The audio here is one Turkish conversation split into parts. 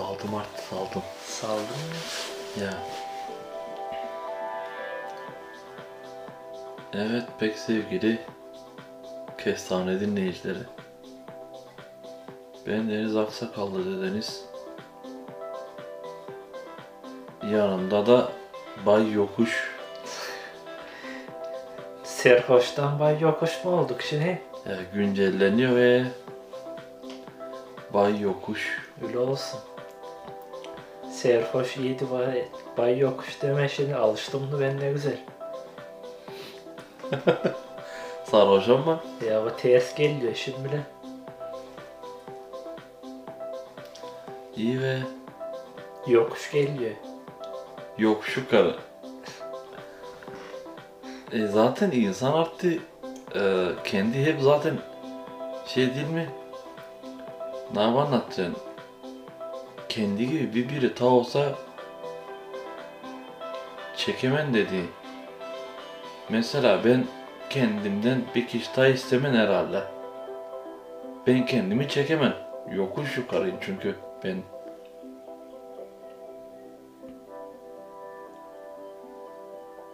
Saldım artık saldım. Saldın mı? Ya. Evet pek sevgili kestane dinleyicileri. Ben Deniz Aksakallı dedeniz. Yanımda da Bay Yokuş. Serhoş'tan bay yokuş mu olduk şimdi? e, güncelleniyor ve Bay Yokuş. Öyle olsun. Serhoş iyiydi bay, bay yokuş deme şimdi alıştım da ben ne güzel. Sarhoş ama Ya bu ters geliyor şimdi bile. iyi ve Yokuş geliyor. yokuşu karı. E zaten insan artık e, kendi hep zaten şey değil mi? Ne anlatacaksın? Kendi gibi bir biri ta olsa çekemen dediği. Mesela ben kendimden bir kişi daha istemen herhalde. Ben kendimi çekemem. Yokuş yukarıyım çünkü ben.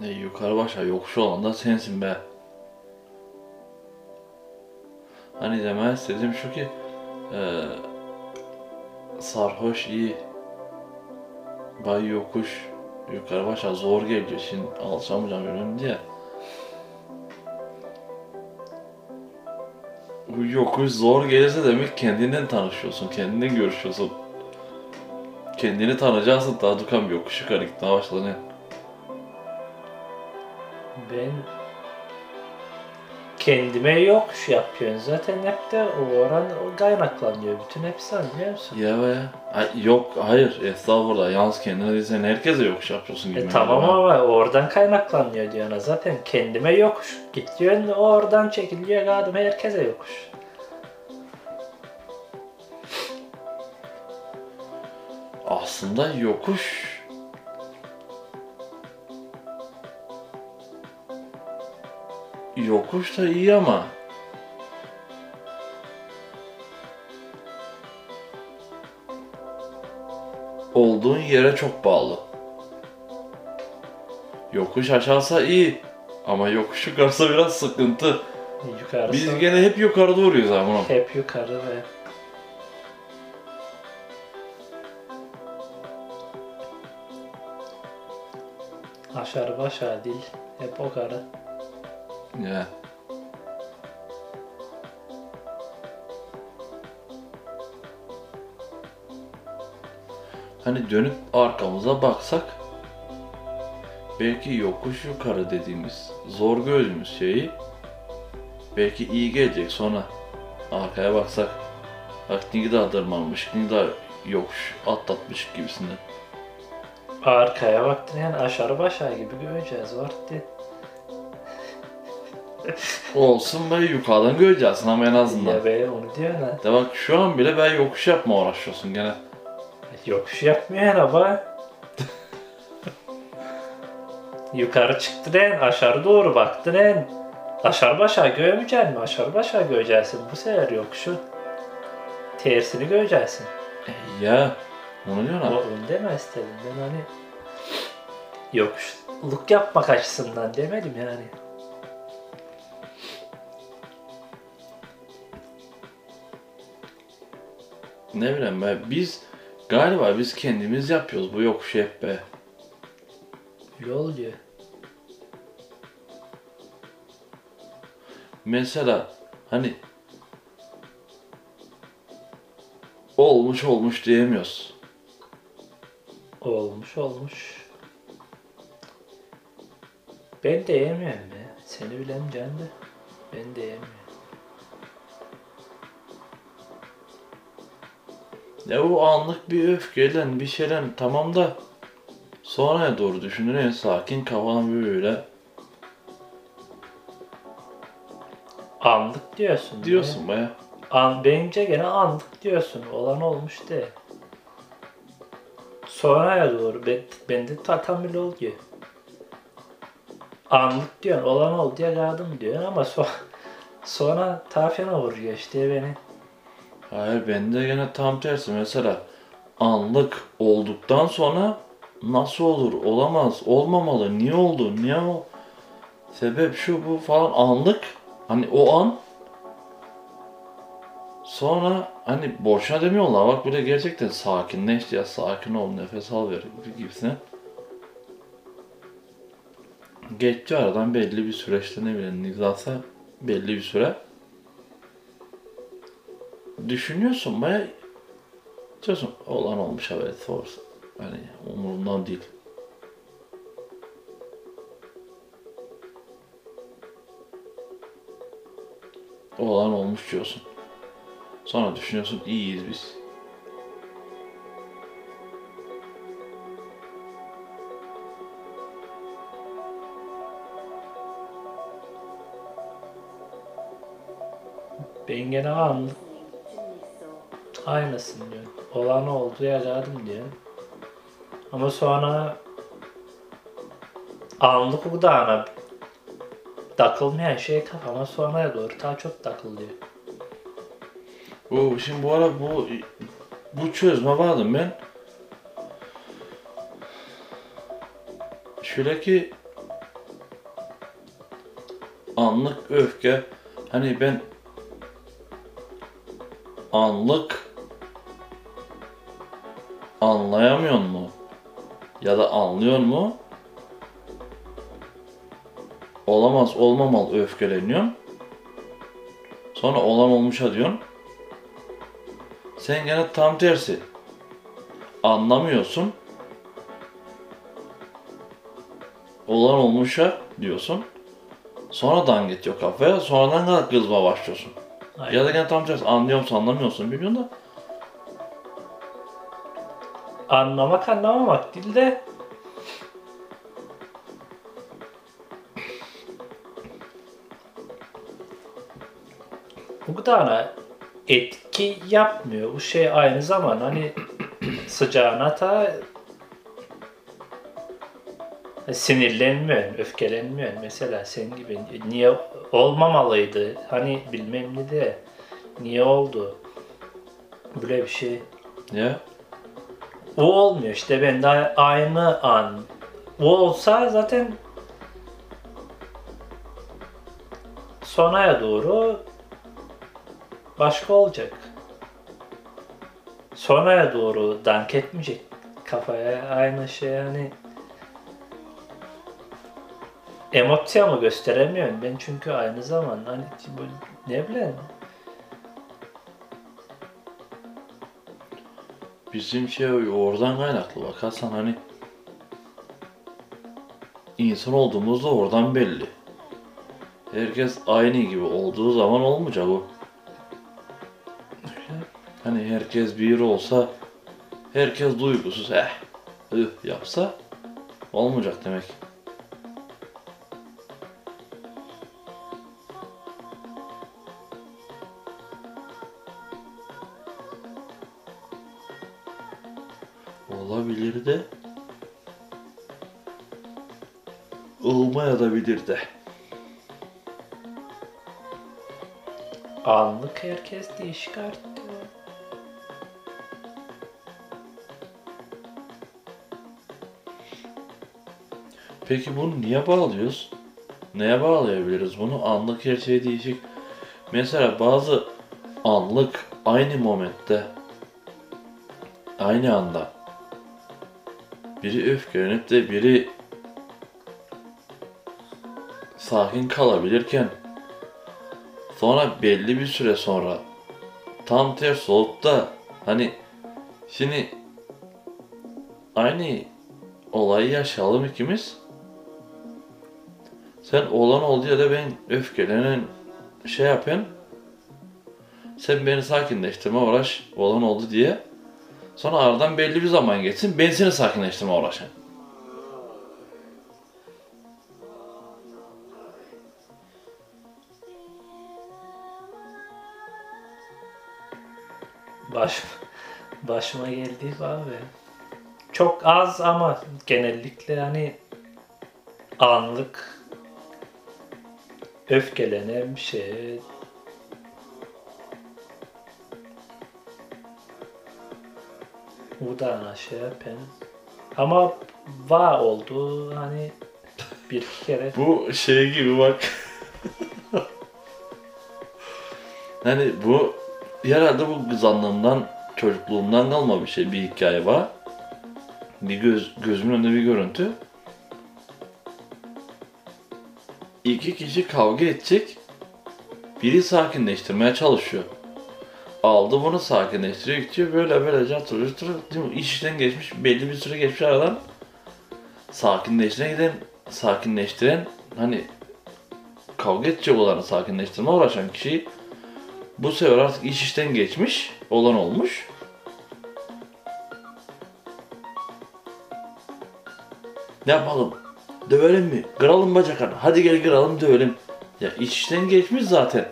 Ne yukarı başa yokuş olan da sensin be. Hani demek istediğim şu ki eee sarhoş iyi. Bay yokuş yukarı başa zor geliyor. Şimdi alışamayacağım önemli diye. Bu yokuş zor gelirse demek kendinden tanışıyorsun, kendinden görüşüyorsun. Kendini tanıyacaksın daha dukan bir yokuş yukarı gitmeye başladın. Ben kendime yokuş yapıyorsun zaten hep de o oran o kaynaklanıyor. Bütün hepsi biliyor musun? Ya be. Ay, yok hayır estağfurullah yalnız kendine değil sen herkese yokuş yapıyorsun gibi. E tamam ama oradan kaynaklanıyor diyorsun zaten. Kendime yokuş. Git diyorsun oradan çekiliyor kadın herkese yokuş. Aslında yokuş Yokuş da iyi ama olduğun yere çok bağlı. Yokuş aşağısa iyi ama yokuş yukarısa biraz sıkıntı. Yukarısı Biz gene hep yukarı doğruyuz ama. hep yukarı ve aşağı başa değil. Hep o karı. Ya. Hani dönüp arkamıza baksak belki yokuş yukarı dediğimiz zor gördüğümüz şeyi belki iyi gelecek sonra arkaya baksak bak ne kadar tırmanmış ne kadar yokuş atlatmış gibisinden. Arkaya baktın yani aşağı başa gibi göreceğiz var diye. Olsun be yukarıdan göreceksin ama en azından. Ya be onu diyorsun ha. De bak şu an bile ben yokuş yapma uğraşıyorsun gene. Yokuş yapmıyor araba. Yukarı çıktın en, aşağı doğru baktın en. Aşağı başa görmeyeceksin mi? Aşağı başa göreceksin bu sefer yokuşu. Tersini göreceksin. Ya onu diyorsun O, abi. onu deme istedim ben hani yokuşluk yapmak açısından demedim yani. Ne bileyim be biz galiba biz kendimiz yapıyoruz bu yokuşu hep be. Yol diyor. Mesela hani olmuş olmuş diyemiyoruz. Olmuş olmuş. Ben de yemiyorum be. Seni bilemeyeceğim de. Ben de yemiyorum. Ya bu anlık bir öfkeyle bir şeyle tamam da sonraya doğru düşünür en sakin kafadan böyle Anlık diyorsun. diyorsun baya. An, bence gene anlık diyorsun. Olan olmuş de. Sonraya doğru. Ben, bende tatamül oluyor. Anlık diyorsun. Olan oldu diye kaldım diyorsun ama so sonra tafyana vuruyor işte beni. Hayır bende gene tam tersi. Mesela anlık olduktan sonra nasıl olur, olamaz, olmamalı, niye oldu, niye o sebep şu bu falan. Anlık hani o an sonra hani boşuna demiyorlar. Bak böyle gerçekten sakinleş ya sakin ol nefes al ver gibisine. Geçti aradan belli bir süreçte ne bileyim nizasa belli bir süre düşünüyorsun baya diyorsun olan olmuş evet olsun hani umurumdan değil. Olan olmuş diyorsun. Sonra düşünüyorsun iyiyiz biz. Ben gene anlık aynısın diyor. Olan oldu yaşadım diyor. Ama sonra anlık bu dağına takılmayan şey kafama sonraya doğru daha çok takılıyor. Bu şimdi bu ara bu bu çözme vardım ben. Şöyle ki anlık öfke hani ben anlık anlayamıyor mu? Ya da anlıyor mu? Olamaz olmamalı öfkeleniyorsun. Sonra olan olmuşa diyorsun. Sen gene tam tersi. Anlamıyorsun. Olan olmuşa diyorsun. Sonradan geçiyor kafaya. Sonradan kızma başlıyorsun. Aynen. Ya da gene tam tersi. Anlıyor musun anlamıyorsun bilmiyorum da. Anlamak anlamamak değil de bu kadar etki yapmıyor. Bu şey aynı zaman hani sıcağına ta sinirlenmiyorsun, öfkelenmiyorsun. Mesela sen gibi niye olmamalıydı? Hani bilmem ne de niye oldu? Böyle bir şey. Ya. O olmuyor işte ben de aynı an. O olsa zaten sonaya doğru başka olacak. Sonaya doğru dank etmeyecek kafaya aynı şey yani emosyonumu gösteremiyorum ben çünkü aynı zaman hani ne bileyim Bizim şey oradan kaynaklı bakarsan hani insan olduğumuz da oradan belli. Herkes aynı gibi olduğu zaman olmayacak o. Hani herkes bir olsa, herkes duygusuz eh, ıh yapsa olmayacak demek. Olmaya da bilir de. anlık herkes değişik artık. Peki bunu niye bağlıyoruz? Neye bağlayabiliriz bunu? Anlık her şey değişik. Mesela bazı anlık aynı momentte aynı anda biri öfkelenip de biri sakin kalabilirken sonra belli bir süre sonra tam ters olup da hani şimdi aynı olayı yaşayalım ikimiz. Sen olan oldu ya da ben öfkelenen şey yapın. Sen beni sakinleştirme uğraş olan oldu diye. Sonra aradan belli bir zaman geçsin ben seni sakinleştirme uğraşayım. Baş, başıma geldi abi. Çok az ama genellikle hani anlık öfkelenen bir şey. U'dan aşağı pen. Ama va oldu hani bir iki kere. Bu şey gibi bak. hani bu herhalde bu kızanlığımdan, çocukluğumdan kalma bir şey, bir hikaye var. Bir göz, gözümün önünde bir görüntü. İki kişi kavga edecek. Biri sakinleştirmeye çalışıyor. Aldı bunu sakinleştiriyor, gidiyor böyle böylece oturuyor, oturuyor. İşten geçmiş, belli bir süre geçmiş aradan. Sakinleştiren giden, sakinleştiren hani kavga edecek olanı sakinleştirme uğraşan kişi bu sefer artık iş işten geçmiş, olan olmuş. Ne yapalım? Dövelim mi? Kıralım bacaklarını. Hadi gel kıralım dövelim. Ya iş işten geçmiş zaten.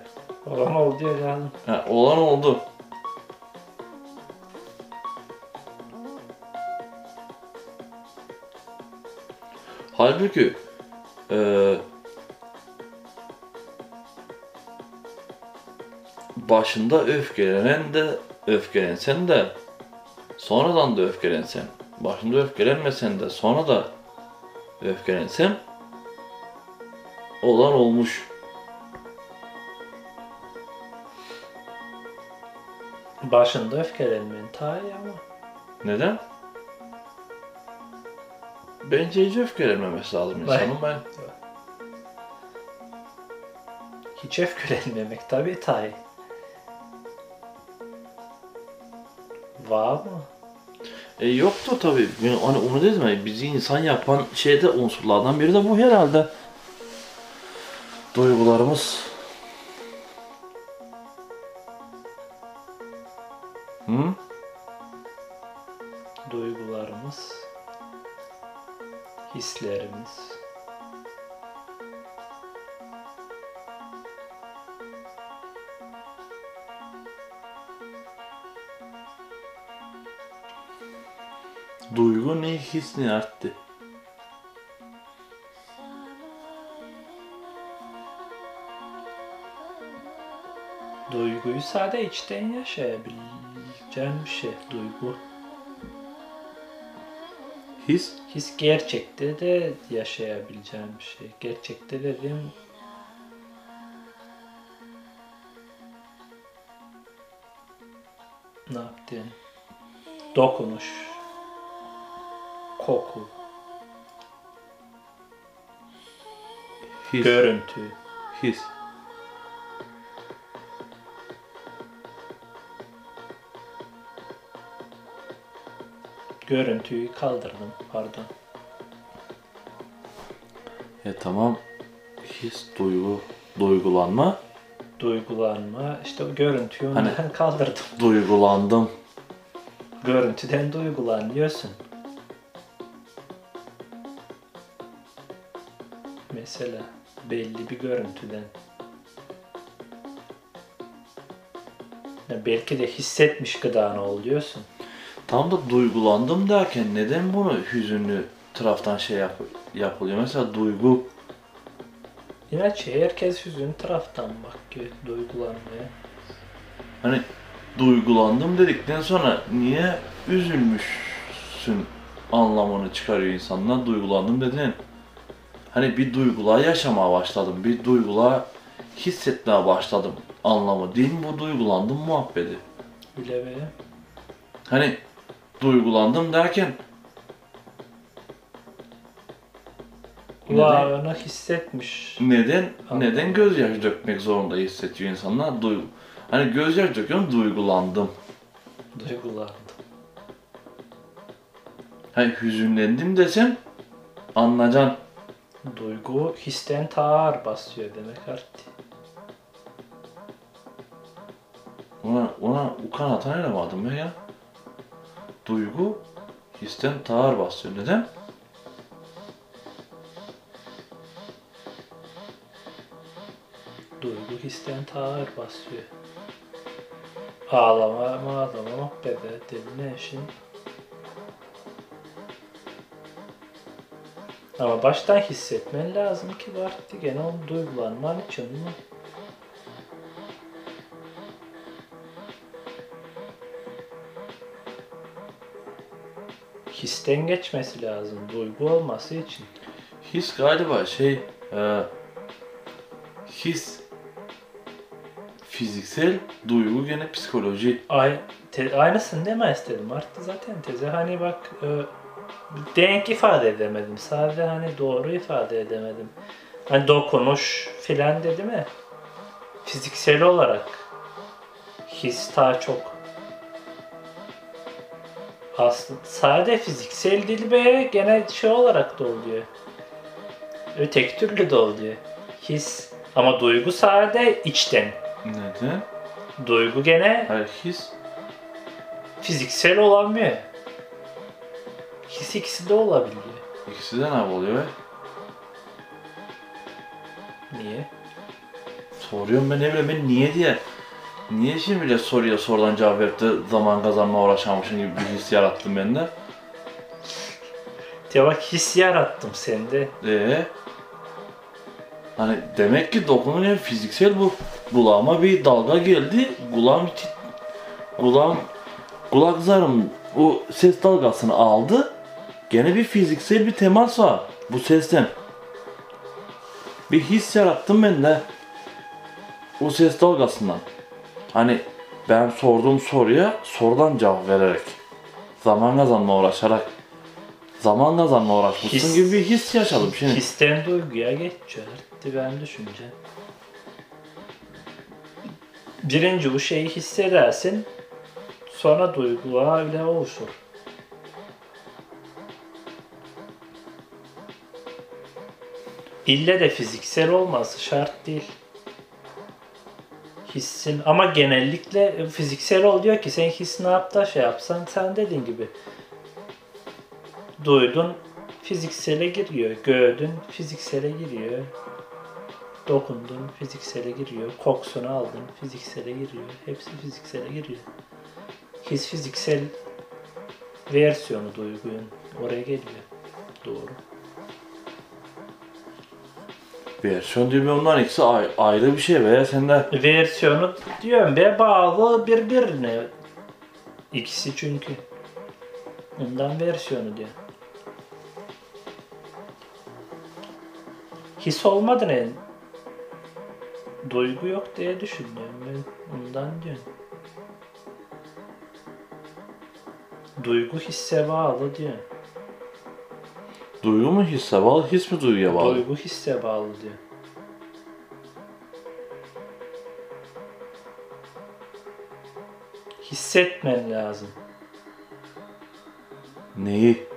Olan oldu ya yani. Ha, olan oldu. Halbuki eee başında öfkelenen de öfkelensen de sonradan da öfkelensen başında öfkelenmesen de sonra da öfkelensen olan olmuş. Başında öfkelenmeyin ta iyi ama. Neden? Bence hiç öfkelenmemesi lazım insanın. Ben Hiç öfkelenmemek tabii ta iyi. Var mı? E yoktu tabii. Yani Hani onu dedim ya, bizi insan yapan şeyde unsurlardan biri de bu herhalde. Duygularımız. Hı? Duygularımız, hislerimiz. Duygu ne his ne arttı. Duyguyu sade içten yaşayabileceğin bir şey. Duygu. His His gerçekte de yaşayabileceğin bir şey. Gerçekte dedim ne yaptın? Dokunuş, koku, his görüntü, his. görüntüyü kaldırdım pardon. E tamam. His, duygu, duygulanma. Duygulanma işte o görüntüyü Hani- ondan kaldırdım. Duygulandım. Görüntüden duygulanıyorsun. Mesela belli bir görüntüden. Ya belki de hissetmiş gıdanı oluyorsun. Tam da duygulandım derken neden bunu hüzünlü taraftan şey yap yapılıyor? Mesela duygu İnaçe herkes hüzün taraftan bakıyor duygulanmaya. hani duygulandım dedikten sonra niye üzülmüşsün anlamını çıkarıyor insanlar duygulandım dedin. Hani bir duygular yaşamaya başladım, bir duygular hissetmeye başladım anlamı değil mi bu duygulandım muhabbeti? Öyle ve Hani duygulandım derken neden, kulağını hissetmiş. neden, Anladım. neden gözyaşı dökmek zorunda hissediyor insanlar? Duygu, hani gözyaşı döküyorum duygulandım. Duygulandı. Hani hüzünlendim desem anlayacaksın. Duygu histen ta ağır basıyor demek artık. Ona, ona ukan atan elemedim ben ya. Duygu histen tağır basıyor. Neden? Duygu histen ta ağır basıyor. Ağlama, ağlama, bebe dedi ne işin? Ama baştan hissetmen lazım ki var gene o duygulanman için mi? histen geçmesi lazım. Duygu olması için. His galiba şey e, his fiziksel duygu gene psikoloji. Ay, te, aynısını deme istedim. Arttı zaten teze. Hani bak e, denk ifade edemedim. Sadece hani doğru ifade edemedim. Hani dokunuş filan dedi mi? Fiziksel olarak his daha çok aslında sade fiziksel dil be gene şey olarak da oluyor. Öteki türlü de oluyor. His ama duygu sade içten. Neden? Duygu gene Hayır his fiziksel olamıyor. His ikisi de olabiliyor. ikisi de ne oluyor? Niye? Soruyorum ben ne bileyim ben niye diye. Niye şimdi bile soruya sorudan cevap verip de zaman kazanma uğraşamışım gibi bir his yarattım bende. Ya bak his yarattım sende. Ee, hani demek ki dokunun fiziksel bu. Kulağıma bir dalga geldi. Kulağım tit, kulağım kulak zarım o ses dalgasını aldı. Gene bir fiziksel bir temas var bu sesten. Bir his yarattım ben de. O ses dalgasından. Hani ben sorduğum soruya sorudan cevap vererek. Zaman kazanma uğraşarak. Zaman kazanma uğraşmışsın His- gibi bir his yaşadım şimdi. Histen duyguya geçiyor. Ben düşünce. Birinci bu şeyi hissedersin. Sonra duygular öyle oluşur. İlle de fiziksel olması şart değil. Hissin ama genellikle fiziksel oluyor ki sen his ne yap da şey yapsan sen dediğin gibi duydun fiziksele giriyor. Gördün fiziksele giriyor. Dokundun fiziksele giriyor. Kokusunu aldın fiziksele giriyor. Hepsi fiziksele giriyor. His fiziksel versiyonu duygunun oraya geliyor. Doğru. Versiyon değil mi onların ikisi ay- ayrı bir şey veya sen de Versiyonu diyorum be bağlı birbirine. İkisi çünkü. Ondan versiyonu diyor. His olmadı ne? Duygu yok diye düşünüyorum ben. Ondan diyorum. Duygu hisse bağlı diyor. Duygu mu hisse bağlı, his mi duyguya bağlı? Duygu hisse bağlı diyor. Hissetmen lazım. Neyi?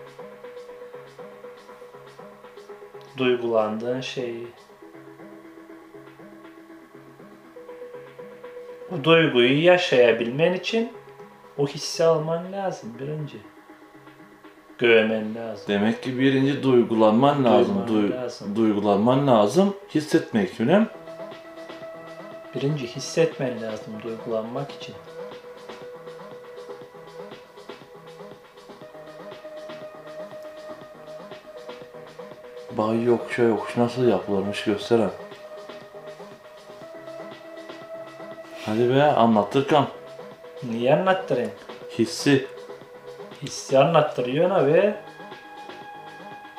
duygulandığın şeyi. O duyguyu yaşayabilmen için o hissi alman lazım birinci. Görmen lazım. Demek ki birinci duygulanman lazım. Duyman Duy- lazım. Duygulanman lazım. Hissetmek önemli. Birinci hissetmen lazım duygulanmak için. Bay yokuşa yokuş nasıl yapılırmış gösteren. Hadi be anlatırken Niye anlattırayım? hissi Hissi anlattırıyor abi.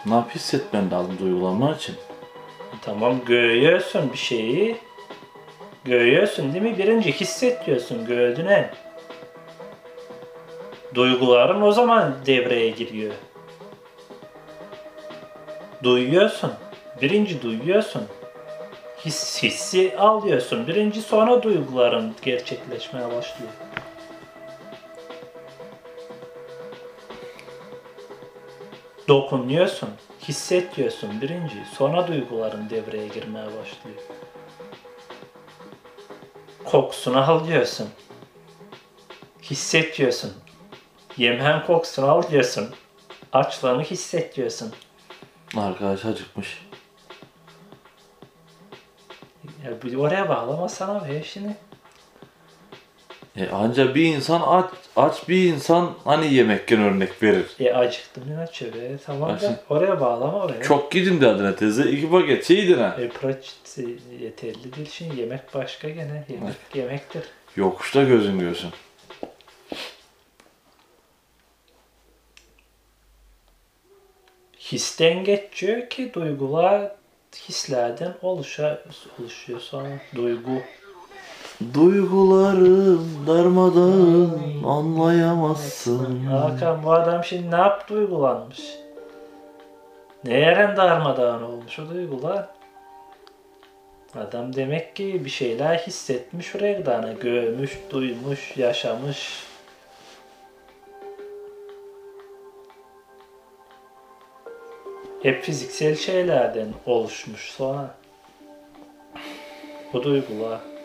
ne yap hissetmen lazım duygulanman için. Tamam görüyorsun bir şeyi. Görüyorsun değil mi? Birinci hissediyorsun gördüğüne. Duyguların o zaman devreye giriyor. Duyuyorsun. Birinci duyuyorsun. His, hissi alıyorsun. Birinci sonra duyguların gerçekleşmeye başlıyor. Dokunuyorsun. Hissediyorsun birinci. Sonra duyguların devreye girmeye başlıyor. Kokusunu alıyorsun. Hissediyorsun. Yemeğin kokusunu alıyorsun. Açlığını hissediyorsun. Arkadaş acıkmış. Ya oraya bağlamasana be şimdi. E anca bir insan aç, aç bir insan hani yemekken örnek verir. E acıktım ya be. Tamam Açın. da oraya bağlama be. Çok gidin derdine teyze. iki paket şey yedin ha. E praçisi yeterli değil şimdi yemek başka gene. Yemek yemektir. Yokuşta gözün görsün. histen geçiyor ki duygular hislerden oluşa, oluşuyor sonra duygu. Duygularım darmadağın anlayamazsın. Hakan bu adam şimdi ne yaptı duygulanmış? Ne yeren darmadağın olmuş o duygular? Adam demek ki bir şeyler hissetmiş oraya görmüş, duymuş, yaşamış. Hep fiziksel şeylerden oluşmuş sonra. Bu duygular.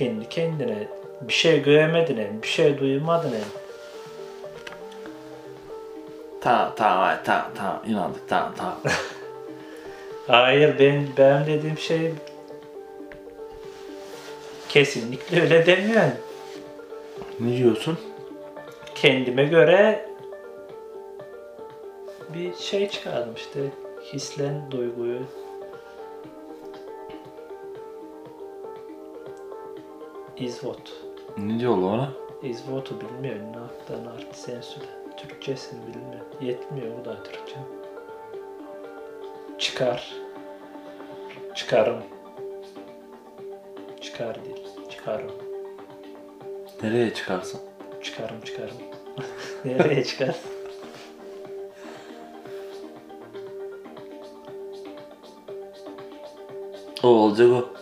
Kendi kendine bir şey göremedin bir şey duymadın. Tamam tamam hadi, tamam tamam inandık tamam tamam. Hayır ben ben dediğim şey kesinlikle öyle demiyorum. ne diyorsun? Kendime göre bir şey çıkardım işte hislen duyguyu. İzvot. Ne diyorlar ona? İzvot'u bilmiyorum ne yaptığını artık sen söyle. Türkçesini bilmiyorum. Yetmiyor bu da Türkçe. Çıkar. Çıkarım. Çıkar değil. Çıkarım. Nereye çıkarsın? Çıkarım çıkarım. Nereye çıkar? O olacak o.